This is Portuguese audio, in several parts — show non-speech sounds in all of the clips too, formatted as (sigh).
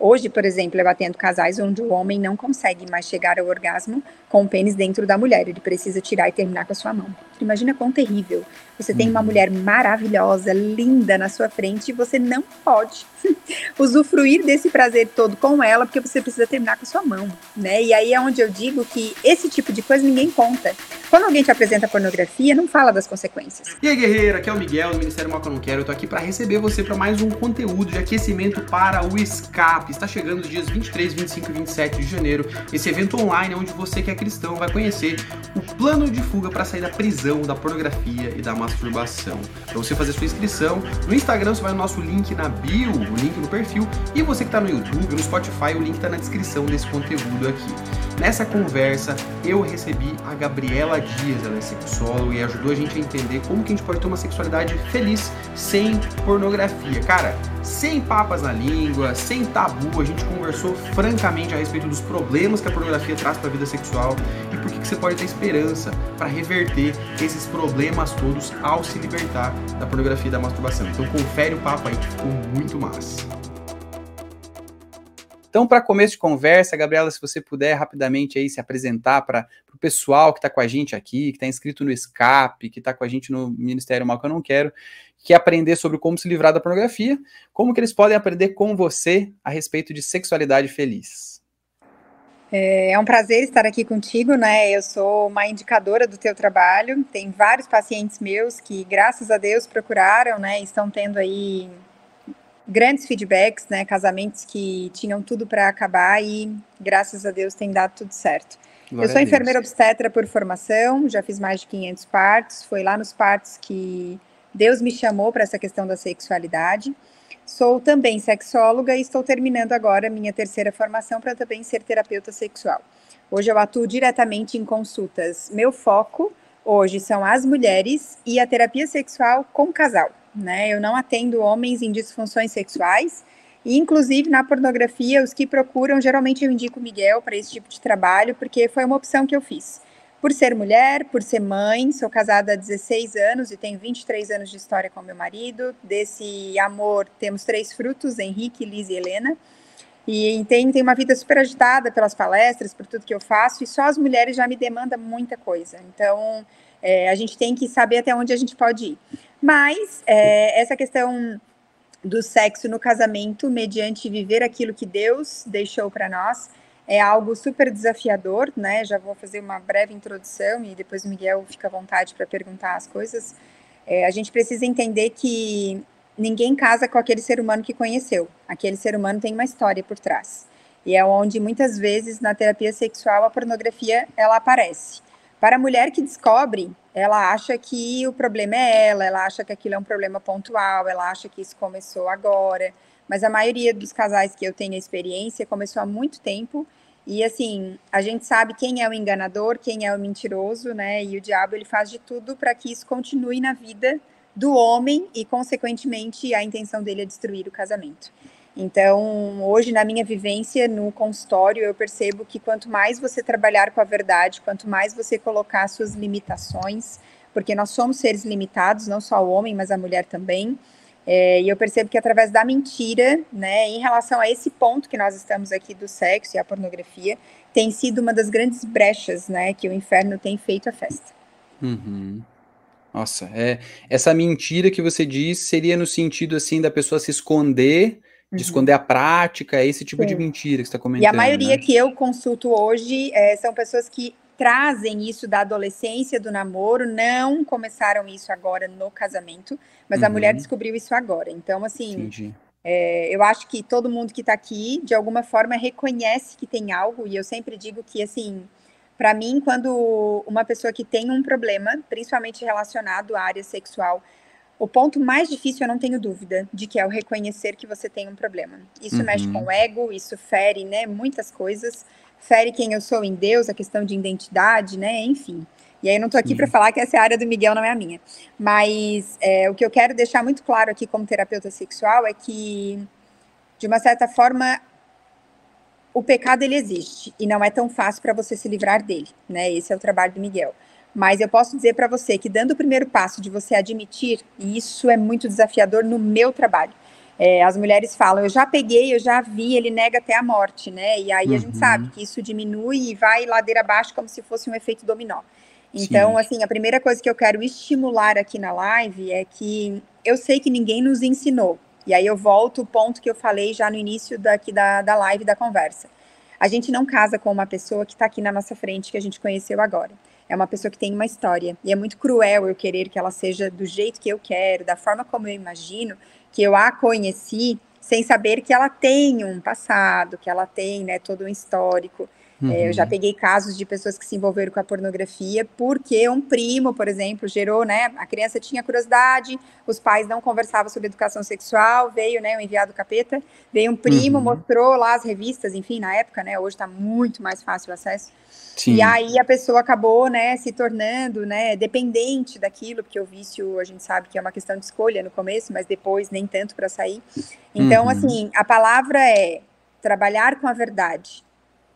Hoje, por exemplo, eu atendo casais onde o homem não consegue mais chegar ao orgasmo com o pênis dentro da mulher. Ele precisa tirar e terminar com a sua mão. Imagina quão terrível. Você tem uma uhum. mulher maravilhosa, linda na sua frente e você não pode (laughs) usufruir desse prazer todo com ela porque você precisa terminar com a sua mão, né? E aí é onde eu digo que esse tipo de coisa ninguém conta. Quando alguém te apresenta pornografia, não fala das consequências. E aí, guerreira, aqui é o Miguel do Ministério Mal Que Eu Não Quero. Eu tô aqui para receber você para mais um conteúdo de aquecimento para o escape. Está chegando os dias 23, 25 e 27 de janeiro. Esse evento online onde você que é cristão vai conhecer o plano de fuga para sair da prisão, da pornografia e da masturbação. Para você fazer sua inscrição, no Instagram você vai no nosso link na bio, o link no perfil, e você que está no YouTube, no Spotify, o link está na descrição desse conteúdo aqui. Nessa conversa, eu recebi a Gabriela Dias, ela é sexóloga e ajudou a gente a entender como que a gente pode ter uma sexualidade feliz sem pornografia. Cara, sem papas na língua, sem tabu, a gente conversou francamente a respeito dos problemas que a pornografia traz para a vida sexual por que, você pode ter esperança para reverter esses problemas todos ao se libertar da pornografia e da masturbação. Então confere o papo aí que ficou muito massa. Então, para começo de conversa, Gabriela, se você puder rapidamente aí se apresentar para o pessoal que está com a gente aqui, que está inscrito no Escape, que está com a gente no Ministério Mal que eu não quero, que aprender sobre como se livrar da pornografia, como que eles podem aprender com você a respeito de sexualidade feliz. É, é um prazer estar aqui contigo, né? Eu sou uma indicadora do teu trabalho. Tem vários pacientes meus que, graças a Deus, procuraram, né? Estão tendo aí grandes feedbacks, né? Casamentos que tinham tudo para acabar e graças a Deus tem dado tudo certo. Glória eu sou enfermeira obstetra por formação, já fiz mais de 500 partos, foi lá nos partos que Deus me chamou para essa questão da sexualidade. Sou também sexóloga e estou terminando agora minha terceira formação para também ser terapeuta sexual. Hoje eu atuo diretamente em consultas. Meu foco hoje são as mulheres e a terapia sexual com casal né? Eu não atendo homens em disfunções sexuais. E, inclusive, na pornografia, os que procuram, geralmente eu indico o Miguel para esse tipo de trabalho, porque foi uma opção que eu fiz. Por ser mulher, por ser mãe, sou casada há 16 anos e tenho 23 anos de história com meu marido. Desse amor, temos três frutos: Henrique, Liz e Helena. E tem, tem uma vida super agitada pelas palestras, por tudo que eu faço, e só as mulheres já me demandam muita coisa. Então, é, a gente tem que saber até onde a gente pode ir. Mas é, essa questão do sexo no casamento, mediante viver aquilo que Deus deixou para nós, é algo super desafiador, né? Já vou fazer uma breve introdução e depois o Miguel fica à vontade para perguntar as coisas. É, a gente precisa entender que ninguém casa com aquele ser humano que conheceu. Aquele ser humano tem uma história por trás. E é onde muitas vezes na terapia sexual a pornografia ela aparece. Para a mulher que descobre, ela acha que o problema é ela, ela acha que aquilo é um problema pontual, ela acha que isso começou agora. Mas a maioria dos casais que eu tenho experiência começou há muito tempo. E assim, a gente sabe quem é o enganador, quem é o mentiroso, né? E o diabo ele faz de tudo para que isso continue na vida do homem e, consequentemente, a intenção dele é destruir o casamento. Então, hoje, na minha vivência no consultório, eu percebo que quanto mais você trabalhar com a verdade, quanto mais você colocar suas limitações, porque nós somos seres limitados, não só o homem, mas a mulher também. É, e eu percebo que através da mentira, né, em relação a esse ponto que nós estamos aqui do sexo e a pornografia, tem sido uma das grandes brechas, né, que o inferno tem feito a festa. Uhum. Nossa, é, essa mentira que você diz seria no sentido assim da pessoa se esconder de uhum. esconder a prática, esse tipo Sim. de mentira que você está comentando. E a maioria né? que eu consulto hoje é, são pessoas que trazem isso da adolescência, do namoro, não começaram isso agora no casamento, mas uhum. a mulher descobriu isso agora. Então, assim, é, eu acho que todo mundo que está aqui, de alguma forma, reconhece que tem algo, e eu sempre digo que, assim, para mim, quando uma pessoa que tem um problema, principalmente relacionado à área sexual, o ponto mais difícil, eu não tenho dúvida, de que é o reconhecer que você tem um problema. Isso uhum. mexe com o ego, isso fere, né, muitas coisas. Fere quem eu sou em Deus, a questão de identidade, né, enfim. E aí eu não estou aqui para falar que essa área do Miguel, não é a minha. Mas é, o que eu quero deixar muito claro aqui como terapeuta sexual é que, de uma certa forma, o pecado ele existe e não é tão fácil para você se livrar dele, né? Esse é o trabalho do Miguel. Mas eu posso dizer para você que dando o primeiro passo de você admitir, e isso é muito desafiador no meu trabalho, É, as mulheres falam, eu já peguei, eu já vi, ele nega até a morte, né? E aí uhum. a gente uhum. sabe que isso diminui e vai ladeira abaixo como se fosse um efeito dominó. Então, Sim. assim, a primeira coisa que eu quero estimular aqui na live é que eu sei que ninguém nos ensinou. E aí eu volto o ponto que eu falei já no início daqui da, da live, da conversa. A gente não casa com uma pessoa que está aqui na nossa frente, que a gente conheceu agora. É uma pessoa que tem uma história. E é muito cruel eu querer que ela seja do jeito que eu quero, da forma como eu imagino, que eu a conheci, sem saber que ela tem um passado, que ela tem né, todo um histórico. Uhum. É, eu já uhum. peguei casos de pessoas que se envolveram com a pornografia porque um primo, por exemplo, gerou, né? A criança tinha curiosidade, os pais não conversavam sobre educação sexual, veio, né, o enviado capeta, veio um primo, uhum. mostrou lá as revistas, enfim, na época, né? Hoje está muito mais fácil o acesso. Sim. E aí a pessoa acabou, né, se tornando, né, dependente daquilo, porque o vício a gente sabe que é uma questão de escolha no começo, mas depois nem tanto para sair. Então, uhum. assim, a palavra é trabalhar com a verdade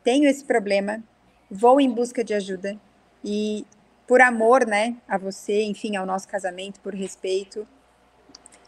tenho esse problema, vou em busca de ajuda e por amor, né, a você, enfim, ao nosso casamento, por respeito,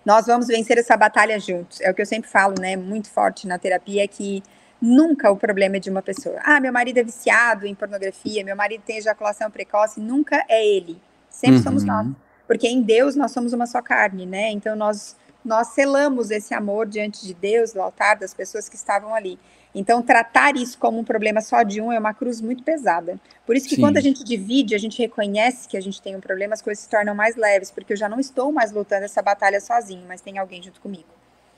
nós vamos vencer essa batalha juntos. É o que eu sempre falo, né, muito forte na terapia, é que nunca o problema é de uma pessoa. Ah, meu marido é viciado em pornografia, meu marido tem ejaculação precoce, nunca é ele. Sempre uhum. somos nós. Porque em Deus nós somos uma só carne, né? Então nós nós selamos esse amor diante de Deus, do altar, das pessoas que estavam ali. Então, tratar isso como um problema só de um é uma cruz muito pesada. Por isso que Sim. quando a gente divide, a gente reconhece que a gente tem um problema, as coisas se tornam mais leves, porque eu já não estou mais lutando essa batalha sozinho, mas tem alguém junto comigo.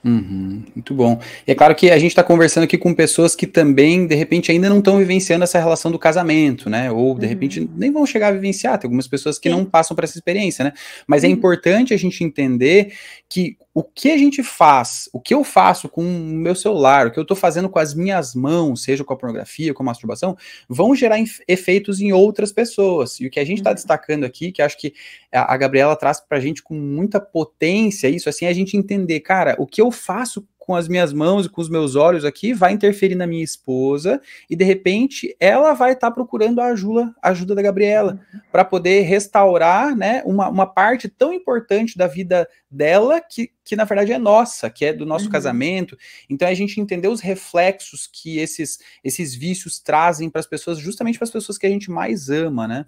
Uhum, muito bom. E é claro que a gente está conversando aqui com pessoas que também, de repente, ainda não estão vivenciando essa relação do casamento, né? Ou, de uhum. repente, nem vão chegar a vivenciar. Tem algumas pessoas que Sim. não passam por essa experiência, né? Mas é uhum. é importante a gente entender que o que a gente faz, o que eu faço com o meu celular, o que eu estou fazendo com as minhas mãos, seja com a pornografia, com a masturbação, vão gerar efeitos em outras pessoas. E o que a gente está uhum. destacando aqui, que acho que a Gabriela traz para a gente com muita potência isso, assim, é a gente entender, cara, o que eu faço com as minhas mãos e com os meus olhos aqui, vai interferir na minha esposa e de repente ela vai estar tá procurando a ajuda, a ajuda da Gabriela uhum. para poder restaurar, né, uma, uma parte tão importante da vida dela que, que na verdade é nossa, que é do nosso uhum. casamento. Então a gente entender os reflexos que esses esses vícios trazem para as pessoas, justamente para as pessoas que a gente mais ama, né?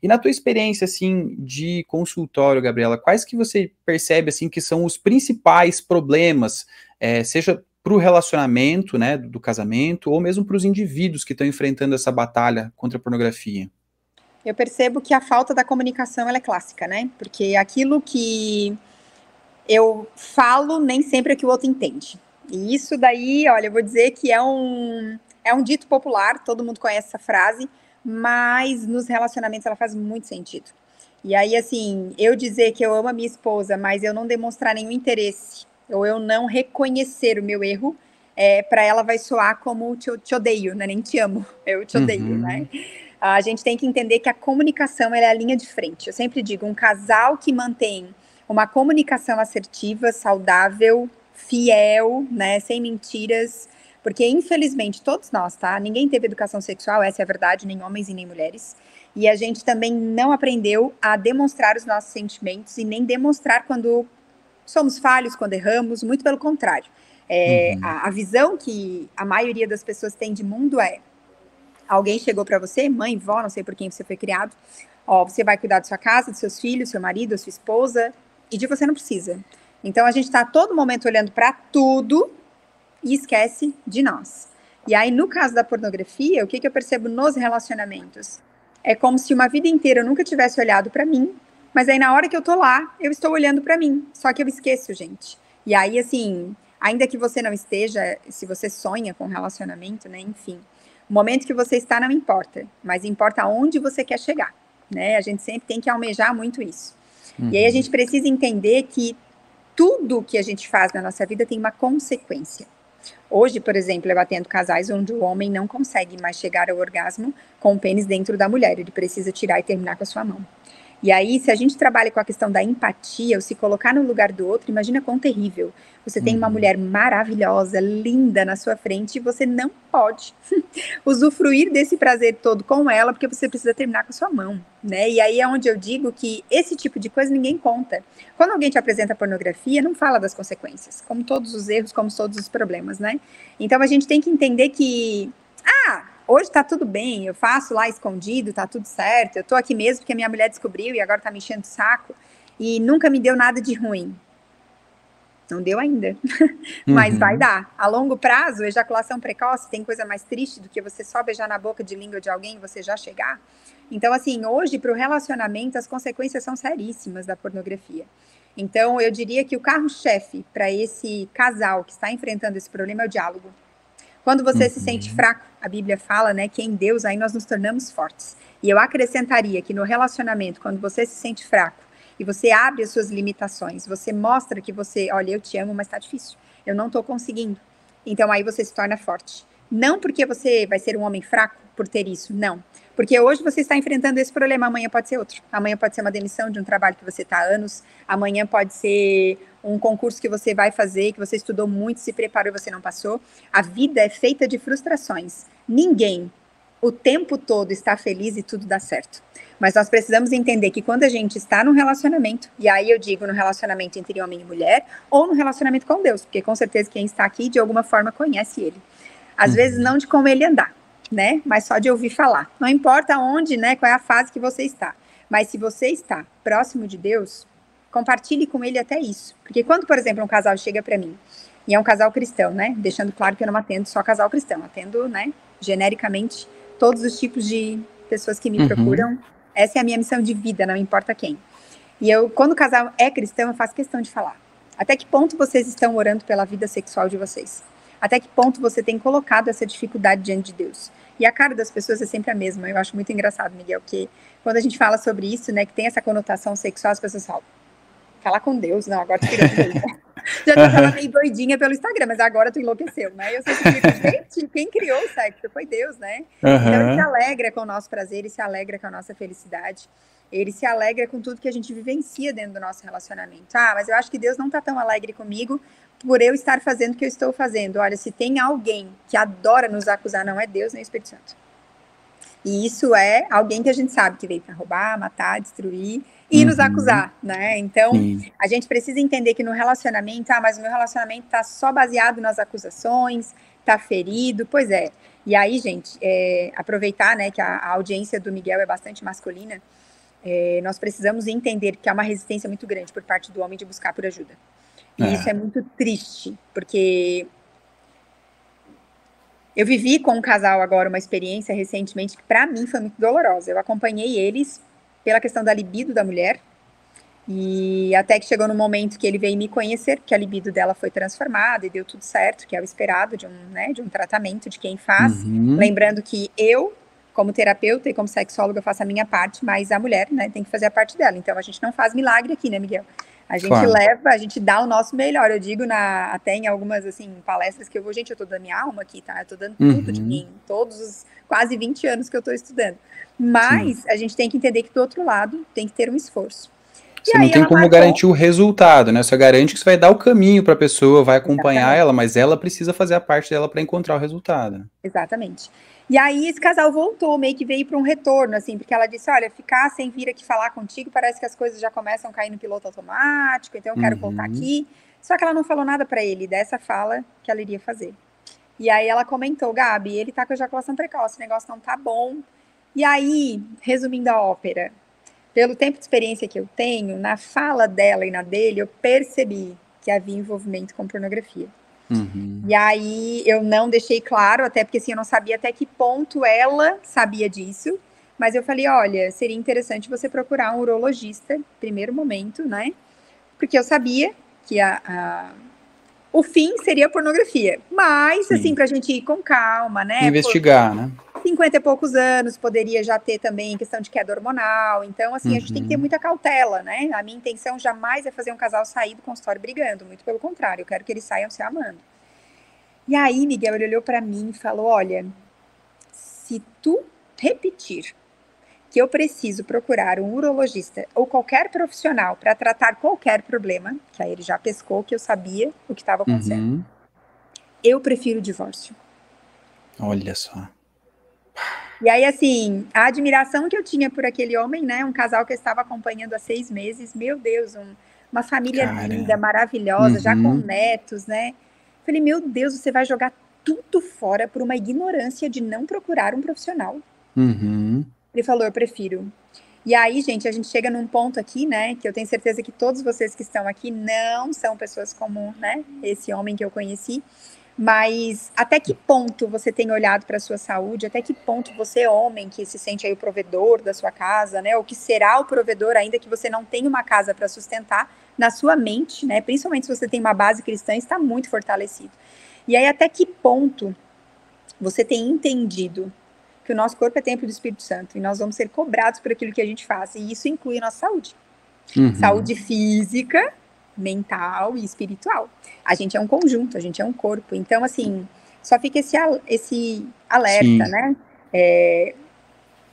E na tua experiência assim de consultório, Gabriela, quais que você percebe assim que são os principais problemas é, seja para o relacionamento, né, do, casamento, ou mesmo para os indivíduos que estão enfrentando essa batalha contra a pornografia? Eu percebo que a falta da comunicação é clássica, né? Porque aquilo que eu falo nem sempre é que o outro entende. E isso daí, olha, eu vou dizer que é um é um dito popular, todo mundo conhece essa frase, mas nos relacionamentos ela faz muito sentido. E aí, assim, eu dizer que eu amo a minha esposa, mas eu não demonstrar nenhum interesse ou eu não reconhecer o meu erro, é, para ela vai soar como te, te odeio, né? Nem te amo, (laughs) eu te odeio, uhum. né? A gente tem que entender que a comunicação é a linha de frente. Eu sempre digo, um casal que mantém uma comunicação assertiva, saudável, fiel, né, sem mentiras, porque infelizmente todos nós, tá? Ninguém teve educação sexual, essa é a verdade, nem homens e nem mulheres. E a gente também não aprendeu a demonstrar os nossos sentimentos e nem demonstrar quando somos falhos quando erramos, muito pelo contrário. É, uhum. a, a, visão que a maioria das pessoas tem de mundo é: alguém chegou para você, mãe, vó, não sei por quem você foi criado, ó, você vai cuidar da sua casa, dos seus filhos, seu marido, sua esposa, e de você não precisa. Então a gente está todo momento olhando para tudo e esquece de nós. E aí, no caso da pornografia, o que, que eu percebo nos relacionamentos? É como se uma vida inteira eu nunca tivesse olhado para mim, mas aí na hora que eu tô lá, eu estou olhando para mim. Só que eu esqueço, gente. E aí, assim, ainda que você não esteja, se você sonha com relacionamento, né? Enfim, o momento que você está não importa, mas importa aonde você quer chegar, né? A gente sempre tem que almejar muito isso. Uhum. E aí a uhum. gente precisa entender que tudo que a gente faz na nossa vida tem uma consequência. Hoje, por exemplo, eu atendo casais onde o homem não consegue mais chegar ao orgasmo com o pênis dentro da mulher, ele precisa tirar e terminar com a sua mão. E aí, se a gente trabalha com a questão da empatia, ou se colocar no lugar do outro, imagina quão terrível. Você tem uma uhum. mulher maravilhosa, linda na sua frente, e você não pode (laughs) usufruir desse prazer todo com ela, porque você precisa terminar com a sua mão, né? E aí é onde eu digo que esse tipo de coisa ninguém conta. Quando alguém te apresenta pornografia, não fala das consequências, como todos os erros, como todos os problemas, né? Então a gente tem que entender que, ah, Hoje tá tudo bem, eu faço lá escondido, tá tudo certo. Eu tô aqui mesmo porque a minha mulher descobriu e agora tá me enchendo o saco. E nunca me deu nada de ruim. Não deu ainda, (laughs) mas uhum. vai dar. A longo prazo, ejaculação precoce tem coisa mais triste do que você só beijar na boca de língua de alguém e você já chegar. Então, assim, hoje, para o relacionamento, as consequências são seríssimas da pornografia. Então, eu diria que o carro-chefe para esse casal que está enfrentando esse problema é o diálogo. Quando você uhum. se sente uhum. fraco, a Bíblia fala, né, que em Deus aí nós nos tornamos fortes. E eu acrescentaria que no relacionamento, quando você se sente fraco e você abre as suas limitações, você mostra que você, olha, eu te amo, mas está difícil. Eu não estou conseguindo. Então aí você se torna forte. Não porque você vai ser um homem fraco por ter isso, não. Porque hoje você está enfrentando esse problema, amanhã pode ser outro. Amanhã pode ser uma demissão de um trabalho que você está há anos, amanhã pode ser um concurso que você vai fazer, que você estudou muito, se preparou e você não passou. A vida é feita de frustrações. Ninguém o tempo todo está feliz e tudo dá certo. Mas nós precisamos entender que quando a gente está num relacionamento, e aí eu digo no relacionamento entre homem e mulher, ou no relacionamento com Deus, porque com certeza quem está aqui de alguma forma conhece ele. Às uhum. vezes não de como ele andar, né? Mas só de ouvir falar. Não importa onde, né? Qual é a fase que você está. Mas se você está próximo de Deus, compartilhe com ele até isso. Porque quando, por exemplo, um casal chega para mim, e é um casal cristão, né? Deixando claro que eu não atendo só casal cristão, atendo, né, genericamente todos os tipos de pessoas que me uhum. procuram. Essa é a minha missão de vida, não importa quem. E eu, quando o casal é cristão, eu faço questão de falar. Até que ponto vocês estão orando pela vida sexual de vocês? Até que ponto você tem colocado essa dificuldade diante de Deus? E a cara das pessoas é sempre a mesma. Eu acho muito engraçado, Miguel, que quando a gente fala sobre isso, né, que tem essa conotação sexual, as pessoas falam, falar com Deus, não, agora tu (laughs) Já tava meio doidinha pelo Instagram, mas agora tu enlouqueceu, né? Eu sempre digo, gente, quem criou o sexo foi Deus, né? Uhum. Então ele se alegra com o nosso prazer, ele se alegra com a nossa felicidade. Ele se alegra com tudo que a gente vivencia dentro do nosso relacionamento. Ah, mas eu acho que Deus não tá tão alegre comigo por eu estar fazendo o que eu estou fazendo. Olha, se tem alguém que adora nos acusar, não é Deus nem o Espírito Santo. E isso é alguém que a gente sabe que veio para roubar, matar, destruir e uhum. nos acusar, né? Então, Sim. a gente precisa entender que no relacionamento, ah, mas o meu relacionamento está só baseado nas acusações, está ferido, pois é. E aí, gente, é, aproveitar, né, que a, a, audiência do Miguel é bastante masculina, é, nós precisamos entender que há uma resistência muito grande por parte do homem de buscar por ajuda. E é. isso é muito triste, porque eu vivi com um casal agora uma experiência recentemente que para mim foi muito dolorosa. Eu acompanhei eles pela questão da libido da mulher e até que chegou no momento que ele veio me conhecer, que a libido dela foi transformada e deu tudo certo, que é o esperado de um, né, de um tratamento de quem faz. Uhum. Lembrando que eu, como terapeuta e como sexóloga, faço a minha parte, mas a mulher, né, tem que fazer a parte dela. Então a gente não faz milagre aqui, né, Miguel? A gente claro. leva, a gente dá o nosso melhor. Eu digo na, até em algumas assim palestras que eu vou, gente, eu tô dando minha alma aqui, tá? Eu tô dando tudo de uhum. mim, todos os quase 20 anos que eu tô estudando. Mas Sim. a gente tem que entender que do outro lado tem que ter um esforço. Você não tem como marcou... garantir o resultado, né? Você garante que você vai dar o caminho para a pessoa, vai acompanhar Exatamente. ela, mas ela precisa fazer a parte dela para encontrar o resultado. Exatamente. E aí esse casal voltou, meio que veio para um retorno, assim, porque ela disse, olha, ficar sem vir aqui falar contigo, parece que as coisas já começam a cair no piloto automático, então eu quero uhum. voltar aqui. Só que ela não falou nada para ele dessa fala que ela iria fazer. E aí ela comentou, Gabi, ele tá com ejaculação precoce, o negócio não tá bom. E aí, resumindo a ópera, pelo tempo de experiência que eu tenho, na fala dela e na dele, eu percebi que havia envolvimento com pornografia. Uhum. E aí eu não deixei claro, até porque assim, eu não sabia até que ponto ela sabia disso. Mas eu falei, olha, seria interessante você procurar um urologista, primeiro momento, né? Porque eu sabia que a, a o fim seria a pornografia. Mas, Sim. assim, pra gente ir com calma, né? Investigar, Por, né? 50 e poucos anos, poderia já ter também questão de queda hormonal. Então, assim, uhum. a gente tem que ter uhum. muita cautela, né? A minha intenção jamais é fazer um casal sair do consultório brigando, muito pelo contrário, eu quero que eles saiam se amando. E aí, Miguel, ele olhou para mim e falou: Olha, se tu repetir que eu preciso procurar um urologista ou qualquer profissional para tratar qualquer problema, que aí ele já pescou que eu sabia o que estava acontecendo, uhum. eu prefiro o divórcio. Olha só. E aí, assim, a admiração que eu tinha por aquele homem, né? Um casal que eu estava acompanhando há seis meses, meu Deus, um, uma família Cara. linda, maravilhosa, uhum. já com uhum. netos, né? Falei, meu Deus, você vai jogar tudo fora por uma ignorância de não procurar um profissional. Uhum. Ele falou, eu prefiro. E aí, gente, a gente chega num ponto aqui, né, que eu tenho certeza que todos vocês que estão aqui não são pessoas como, né, esse homem que eu conheci, mas até que ponto você tem olhado para a sua saúde? Até que ponto você, homem, que se sente aí o provedor da sua casa, né? Ou que será o provedor, ainda que você não tenha uma casa para sustentar, na sua mente, né? Principalmente se você tem uma base cristã, está muito fortalecido. E aí, até que ponto você tem entendido que o nosso corpo é templo do Espírito Santo e nós vamos ser cobrados por aquilo que a gente faz, e isso inclui a nossa saúde. Uhum. Saúde física, mental e espiritual. A gente é um conjunto, a gente é um corpo. Então, assim, só fica esse, esse alerta, Sim. né? É,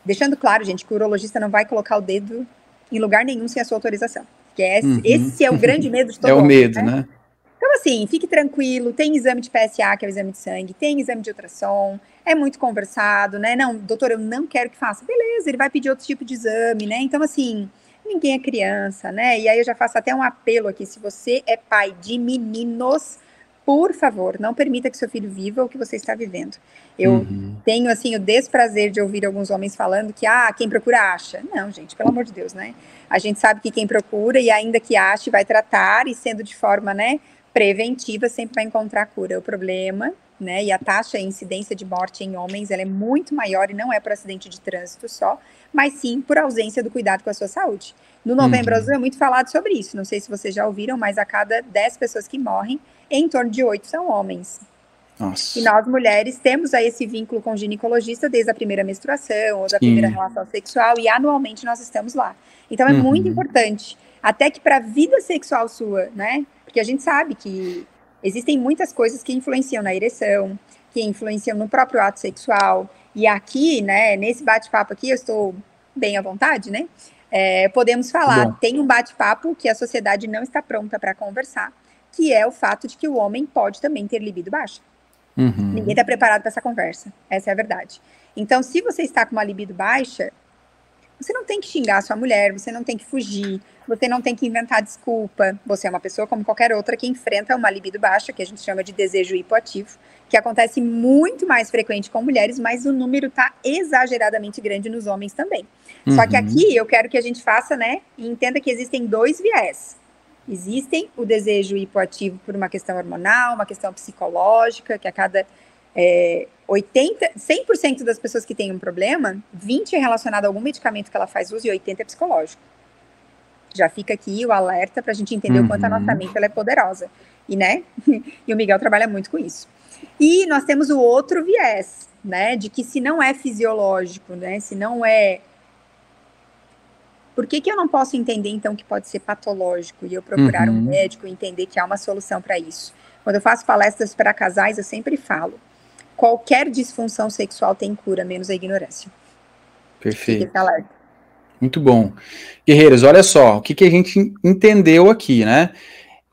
deixando claro, gente, que o urologista não vai colocar o dedo em lugar nenhum sem a sua autorização. Que é, uhum. esse é o grande medo de (laughs) todo mundo. É o medo, né? né? Então, assim, fique tranquilo, tem exame de PSA, que é o exame de sangue, tem exame de ultrassom, é muito conversado, né? Não, doutor, eu não quero que faça. Beleza, ele vai pedir outro tipo de exame, né? Então, assim, ninguém é criança, né? E aí eu já faço até um apelo aqui: se você é pai de meninos, por favor, não permita que seu filho viva o que você está vivendo. Eu uhum. tenho, assim, o desprazer de ouvir alguns homens falando que, ah, quem procura acha. Não, gente, pelo amor de Deus, né? A gente sabe que quem procura e ainda que ache vai tratar e sendo de forma, né, preventiva sempre vai encontrar cura. O problema, né, e a taxa e incidência de morte em homens, ela é muito maior e não é por acidente de trânsito só, mas sim por ausência do cuidado com a sua saúde. No Novembro uhum. Azul é muito falado sobre isso. Não sei se vocês já ouviram, mas a cada 10 pessoas que morrem, em torno de 8 são homens. Nossa. E nós, mulheres, temos aí esse vínculo com o ginecologista desde a primeira menstruação ou da primeira relação sexual, e anualmente nós estamos lá. Então é uhum. muito importante, até que para a vida sexual sua, né? Porque a gente sabe que existem muitas coisas que influenciam na ereção, que influenciam no próprio ato sexual. E aqui, né, nesse bate-papo aqui, eu estou bem à vontade, né? É, podemos falar, Bom. tem um bate-papo que a sociedade não está pronta para conversar, que é o fato de que o homem pode também ter libido baixa. Uhum. Ninguém está preparado para essa conversa. Essa é a verdade. Então, se você está com uma libido baixa, você não tem que xingar a sua mulher, você não tem que fugir, você não tem que inventar desculpa. Você é uma pessoa como qualquer outra que enfrenta uma libido baixa, que a gente chama de desejo hipoativo, que acontece muito mais frequente com mulheres, mas o número está exageradamente grande nos homens também. Uhum. Só que uhum. aqui eu quero que a gente faça, né, e entenda que existem dois viés. Existem o desejo hipoativo por uma questão hormonal, uma questão psicológica, que a cada é, 80, 100% das pessoas que têm um problema, 20 é relacionado a algum medicamento que ela faz uso e 80 é psicológico. Já fica aqui o alerta para a gente entender uhum. o quanto a nossa uhum. mente é poderosa. E, né? (laughs) e o Miguel trabalha muito com isso. E nós temos o outro viés, né? De que se não é fisiológico, né? Se não é. Por que, que eu não posso entender, então, que pode ser patológico e eu procurar uhum. um médico e entender que há uma solução para isso? Quando eu faço palestras para casais, eu sempre falo qualquer disfunção sexual tem cura, menos a ignorância. Perfeito. Muito bom. Guerreiros, olha só, o que, que a gente entendeu aqui, né?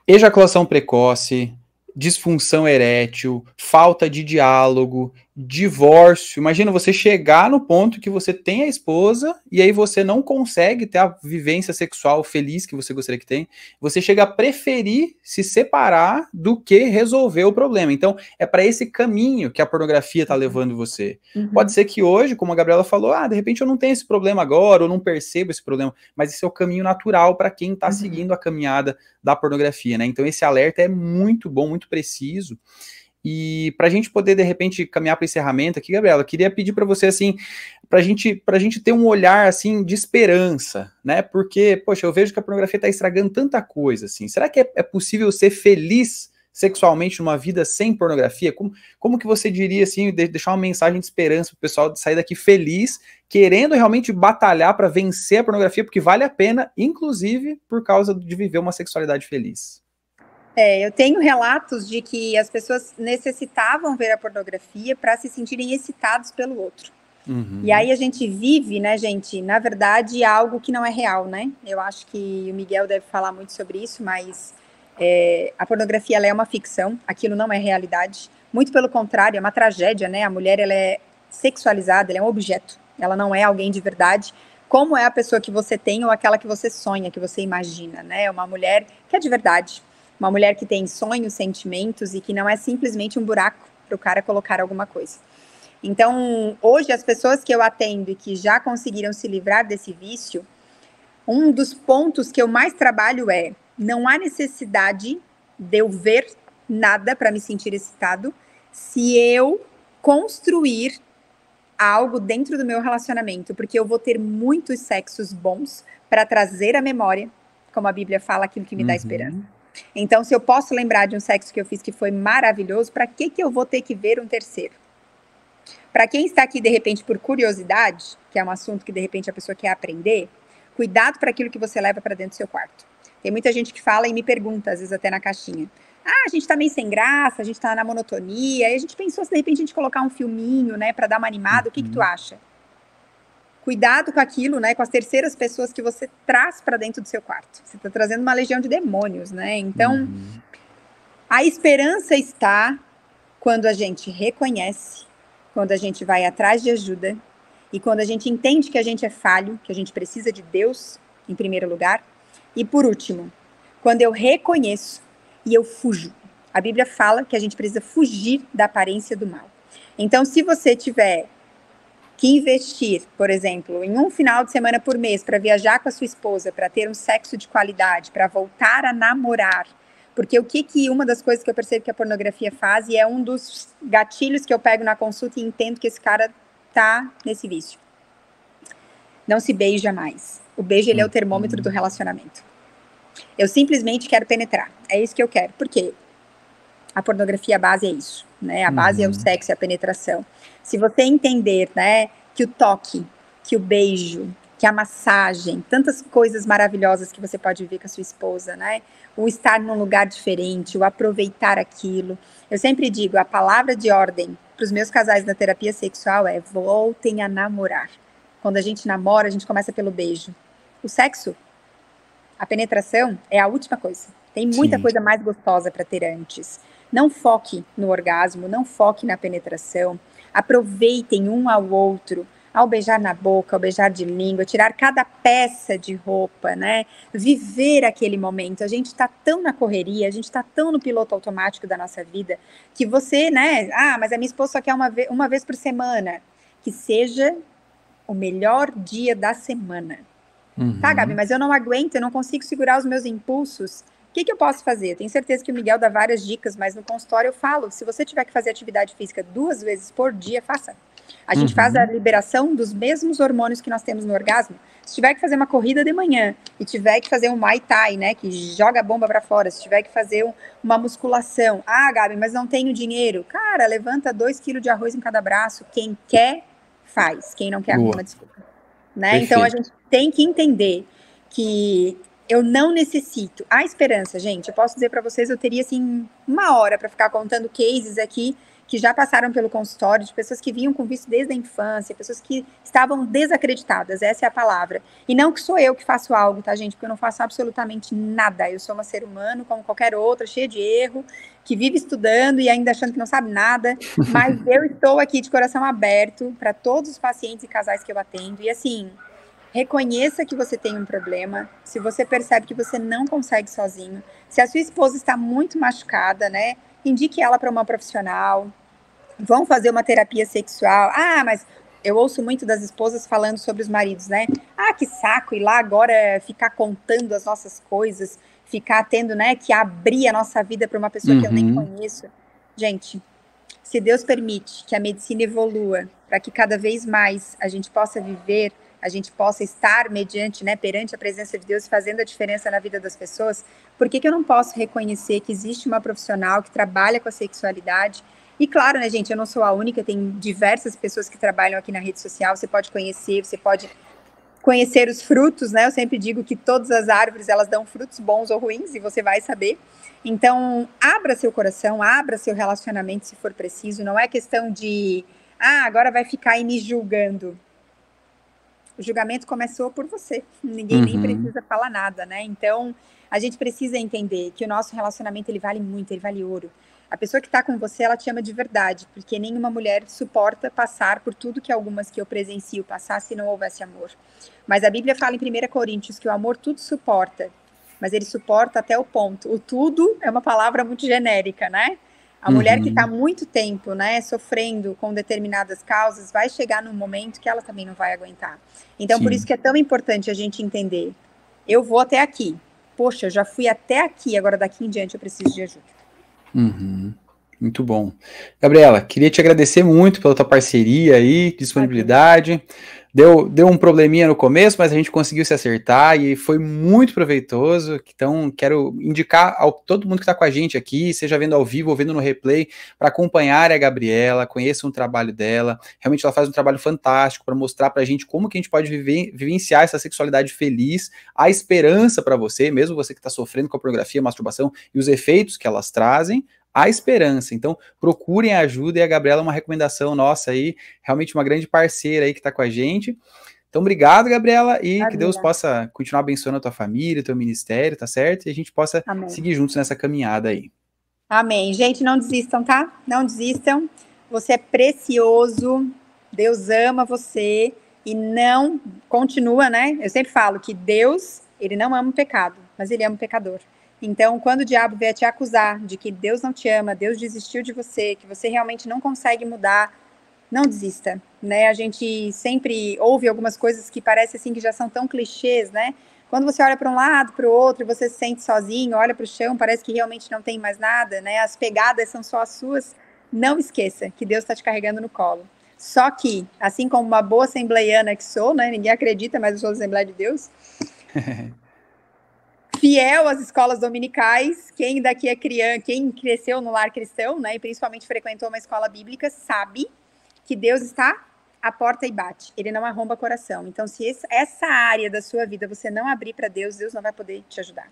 Ejaculação precoce, disfunção erétil, falta de diálogo, divórcio. Imagina você chegar no ponto que você tem a esposa e aí você não consegue ter a vivência sexual feliz que você gostaria que tenha. Você chega a preferir se separar do que resolver o problema. Então, é para esse caminho que a pornografia está levando você. Uhum. Pode ser que hoje, como a Gabriela falou, ah, de repente eu não tenho esse problema agora, ou não percebo esse problema, mas esse é o caminho natural para quem está uhum. seguindo a caminhada da pornografia, né? Então, esse alerta é muito bom, muito preciso. E para a gente poder, de repente, caminhar para o encerramento aqui, Gabriela, eu queria pedir para você, assim, para gente, a gente ter um olhar, assim, de esperança, né? Porque, poxa, eu vejo que a pornografia está estragando tanta coisa, assim. Será que é, é, possível ser feliz sexualmente numa vida sem pornografia? Como, como que você diria, assim, de, deixar uma mensagem de esperança para o pessoal sair daqui feliz, querendo realmente batalhar para vencer a pornografia, porque vale a pena, inclusive por causa de viver uma sexualidade feliz? É, eu tenho relatos de que as pessoas necessitavam ver a pornografia para se sentirem excitados pelo outro. Uhum. E aí a gente vive, né, gente, na verdade, algo que não é real, né? Eu acho que o Miguel deve falar muito sobre isso, mas é, a pornografia é uma ficção, aquilo não é realidade. Muito pelo contrário, é uma tragédia, né? A mulher ela é sexualizada, ela é um objeto, ela não é alguém de verdade. Como é a pessoa que você tem ou aquela que você sonha, que você imagina, né? Uma mulher que é de verdade, uma mulher que tem sonhos, sentimentos e que não é simplesmente um buraco para o cara colocar alguma coisa. Então, hoje, as pessoas que eu atendo e que já conseguiram se livrar desse vício, um dos pontos que eu mais trabalho é: não há necessidade de eu ver nada para me sentir excitado se eu construir algo dentro do meu relacionamento, porque eu vou ter muitos sexos bons para trazer a memória, como a Bíblia fala, aquilo que me uhum. dá esperança. Então, se eu posso lembrar de um sexo que eu fiz que foi maravilhoso, para que que eu vou ter que ver um terceiro? Para quem está aqui de repente por curiosidade, que é um assunto que de repente a pessoa quer aprender, cuidado para aquilo que você leva para dentro do seu quarto. Tem muita gente que fala e me pergunta, às vezes até na caixinha. Ah, a gente tá meio sem graça, a gente tá na monotonia, e a gente pensou se de repente a gente colocar um filminho, né, para dar uma animada, uhum. o que que tu uhum. acha? Cuidado com aquilo, né, com as terceiras pessoas que você traz para dentro do seu quarto. Você tá trazendo uma legião de demônios, né? Então, uhum. a esperança está quando a gente reconhece quando a gente vai atrás de ajuda e quando a gente entende que a gente é falho, que a gente precisa de Deus em primeiro lugar. E por último, quando eu reconheço e eu fujo. A Bíblia fala que a gente precisa fugir da aparência do mal. Então, se você tiver que investir, por exemplo, em um final de semana por mês para viajar com a sua esposa, para ter um sexo de qualidade, para voltar a namorar, porque o que que uma das coisas que eu percebo que a pornografia faz e é um dos gatilhos que eu pego na consulta e entendo que esse cara tá nesse vício. Não se beija mais. O beijo ele é o termômetro do relacionamento. Eu simplesmente quero penetrar. É isso que eu quero. Por quê? A pornografia a base é isso, né? A base uhum. é o uhum. sexo, é a penetração. Se você entender, né, que o toque, que o beijo, que a massagem, tantas coisas maravilhosas que você pode viver com a sua esposa, né? O estar num lugar diferente, o aproveitar aquilo. Eu sempre digo, a palavra de ordem para os meus casais na terapia sexual é voltem a namorar. Quando a gente namora, a gente começa pelo beijo. O sexo, a penetração é a última coisa. Tem muita Sim. coisa mais gostosa para ter antes. Não foque no orgasmo, não foque na penetração. Aproveitem um ao outro ao beijar na boca, ao beijar de língua, tirar cada peça de roupa, né? Viver aquele momento. A gente está tão na correria, a gente está tão no piloto automático da nossa vida, que você, né? Ah, mas a minha esposa só quer uma vez, uma vez por semana. Que seja o melhor dia da semana. Uhum. Tá, Gabi, mas eu não aguento, eu não consigo segurar os meus impulsos. O que, que eu posso fazer? Tenho certeza que o Miguel dá várias dicas, mas no consultório eu falo: se você tiver que fazer atividade física duas vezes por dia, faça. A gente uhum. faz a liberação dos mesmos hormônios que nós temos no orgasmo. Se tiver que fazer uma corrida de manhã e tiver que fazer um Muay Thai, né, que joga a bomba para fora, se tiver que fazer um, uma musculação, ah, Gabi, mas não tenho dinheiro. Cara, levanta dois quilos de arroz em cada braço. Quem quer, faz. Quem não quer, arruma desculpa. Né? Então a gente tem que entender que eu não necessito. A esperança, gente, eu posso dizer para vocês, eu teria assim uma hora para ficar contando cases aqui que já passaram pelo consultório, de pessoas que vinham com vício desde a infância, pessoas que estavam desacreditadas, essa é a palavra. E não que sou eu que faço algo, tá, gente? Porque eu não faço absolutamente nada. Eu sou uma ser humano, como qualquer outra, cheia de erro, que vive estudando e ainda achando que não sabe nada. (laughs) Mas eu estou aqui de coração aberto para todos os pacientes e casais que eu atendo. E assim, reconheça que você tem um problema. Se você percebe que você não consegue sozinho, se a sua esposa está muito machucada, né? indique ela para uma profissional, vão fazer uma terapia sexual. Ah, mas eu ouço muito das esposas falando sobre os maridos, né? Ah, que saco ir lá agora ficar contando as nossas coisas, ficar tendo, né, que abrir a nossa vida para uma pessoa uhum. que eu nem uhum. conheço. Gente, se Deus permite que a medicina evolua para que cada vez mais a gente possa viver a gente possa estar mediante, né, perante a presença de Deus, fazendo a diferença na vida das pessoas, por que, que eu não posso reconhecer que existe uma profissional que trabalha com a sexualidade? E claro, né, gente, eu não sou a única, tem diversas pessoas que trabalham aqui na rede social, você pode conhecer, você pode conhecer os frutos, né? Eu sempre digo que todas as árvores, elas dão frutos bons ou ruins, e você vai saber. Então, abra seu coração, abra seu relacionamento se for preciso, não é questão de ah, agora vai ficar aí me julgando. O julgamento começou por você. Ninguém uhum. nem precisa falar nada, né? Então, a gente precisa entender que o nosso relacionamento ele vale muito, ele vale ouro. A pessoa que está com você, ela te ama de verdade, porque nenhuma mulher suporta passar por tudo que algumas que eu presencio passassem se não houvesse amor. Mas a Bíblia fala em 1 Coríntios que o amor tudo suporta, mas ele suporta até o ponto. O tudo é uma palavra muito genérica, né? A uhum. mulher que está uhum. muito tempo, né, sofrendo com determinadas causas, vai chegar num momento que ela também não vai aguentar. Então, Sim. por isso que é tão importante a gente entender. Eu vou até aqui. Poxa, eu já fui até aqui, agora daqui em diante eu preciso de ajuda. Uhum. Muito bom. Gabriela, queria te agradecer muito pela tua parceria aí, disponibilidade. Deu, deu um probleminha no começo, mas a gente conseguiu se acertar e foi muito proveitoso. Então, quero indicar a todo mundo que está com a gente aqui, seja vendo ao vivo ou vendo no replay, para acompanhar a Gabriela, conheçam o trabalho dela. Realmente ela faz um trabalho fantástico para mostrar para a gente como que a gente pode viver, vivenciar essa sexualidade feliz, a esperança para você, mesmo você que está sofrendo com a pornografia, masturbação e os efeitos que elas trazem, a esperança. Então, procurem ajuda e a Gabriela é uma recomendação nossa aí, realmente uma grande parceira aí que está com a gente. Então, obrigado, Gabriela, e que Deus possa continuar abençoando a tua família, teu ministério, tá certo? E a gente possa Amém. seguir juntos nessa caminhada aí. Amém. Gente, não desistam, tá? Não desistam. Você é precioso. Deus ama você e não continua, né? Eu sempre falo que Deus, ele não ama o pecado, mas ele ama o pecador. Então, quando o diabo vier te acusar de que Deus não te ama, Deus desistiu de você, que você realmente não consegue mudar, não desista, né? A gente sempre ouve algumas coisas que parece assim que já são tão clichês, né? Quando você olha para um lado, para o outro, você se sente sozinho, olha para o chão, parece que realmente não tem mais nada, né? As pegadas são só as suas. Não esqueça que Deus está te carregando no colo. Só que, assim como uma boa assembleiana que sou, né? Ninguém acredita, mas eu sou Assembleia de Deus. (laughs) fiel às escolas dominicais. Quem daqui é criança, quem cresceu no lar cristão, né, e principalmente frequentou uma escola bíblica, sabe que Deus está à porta e bate. Ele não arromba coração. Então, se essa área da sua vida você não abrir para Deus, Deus não vai poder te ajudar.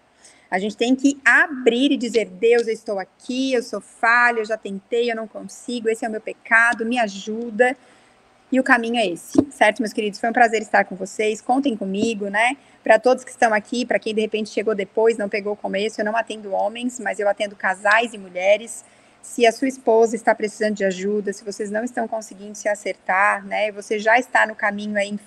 A gente tem que abrir e dizer: Deus, eu estou aqui, eu sou falho, eu já tentei, eu não consigo, esse é o meu pecado, me ajuda. E o caminho é esse, certo, meus queridos? Foi um prazer estar com vocês. Contem comigo, né? Para todos que estão aqui, para quem de repente chegou depois, não pegou o começo, eu não atendo homens, mas eu atendo casais e mulheres. Se a sua esposa está precisando de ajuda, se vocês não estão conseguindo se acertar, né? Você já está no caminho aí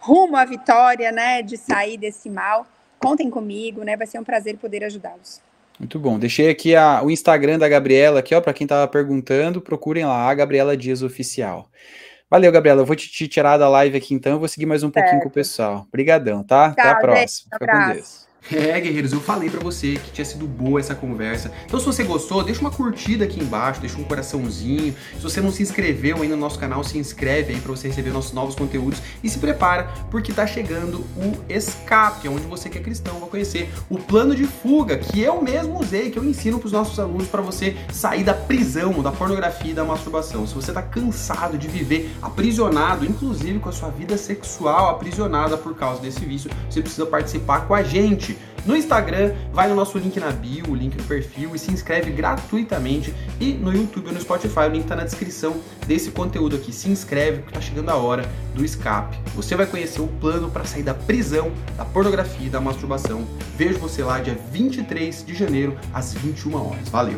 rumo à vitória, né? De sair desse mal. Contem comigo, né? Vai ser um prazer poder ajudá-los. Muito bom. Deixei aqui a, o Instagram da Gabriela aqui, ó, para quem estava perguntando, procurem lá, a Gabriela Dias Oficial. Valeu, Gabriela. Eu vou te, te, tirar da live aqui então. Eu vou seguir mais um certo. pouquinho com o pessoal. Obrigadão, tá? Tchau, Até a próxima. Fica com Deus. É, guerreiros, eu falei para você que tinha sido boa essa conversa. Então, se você gostou, deixa uma curtida aqui embaixo, deixa um coraçãozinho. Se você não se inscreveu ainda no nosso canal, se inscreve aí para você receber nossos novos conteúdos e se prepara, porque tá chegando o Escape, onde você que é cristão vai conhecer o plano de fuga que eu mesmo usei, que eu ensino para os nossos alunos para você sair da prisão, da pornografia e da masturbação. Se você tá cansado de viver aprisionado, inclusive com a sua vida sexual aprisionada por causa desse vício, você precisa participar com a gente no Instagram, vai no nosso link na bio, o link no perfil e se inscreve gratuitamente. E no YouTube ou no Spotify, o link está na descrição desse conteúdo aqui. Se inscreve porque está chegando a hora do escape. Você vai conhecer o plano para sair da prisão, da pornografia e da masturbação. Vejo você lá dia 23 de janeiro às 21 horas. Valeu!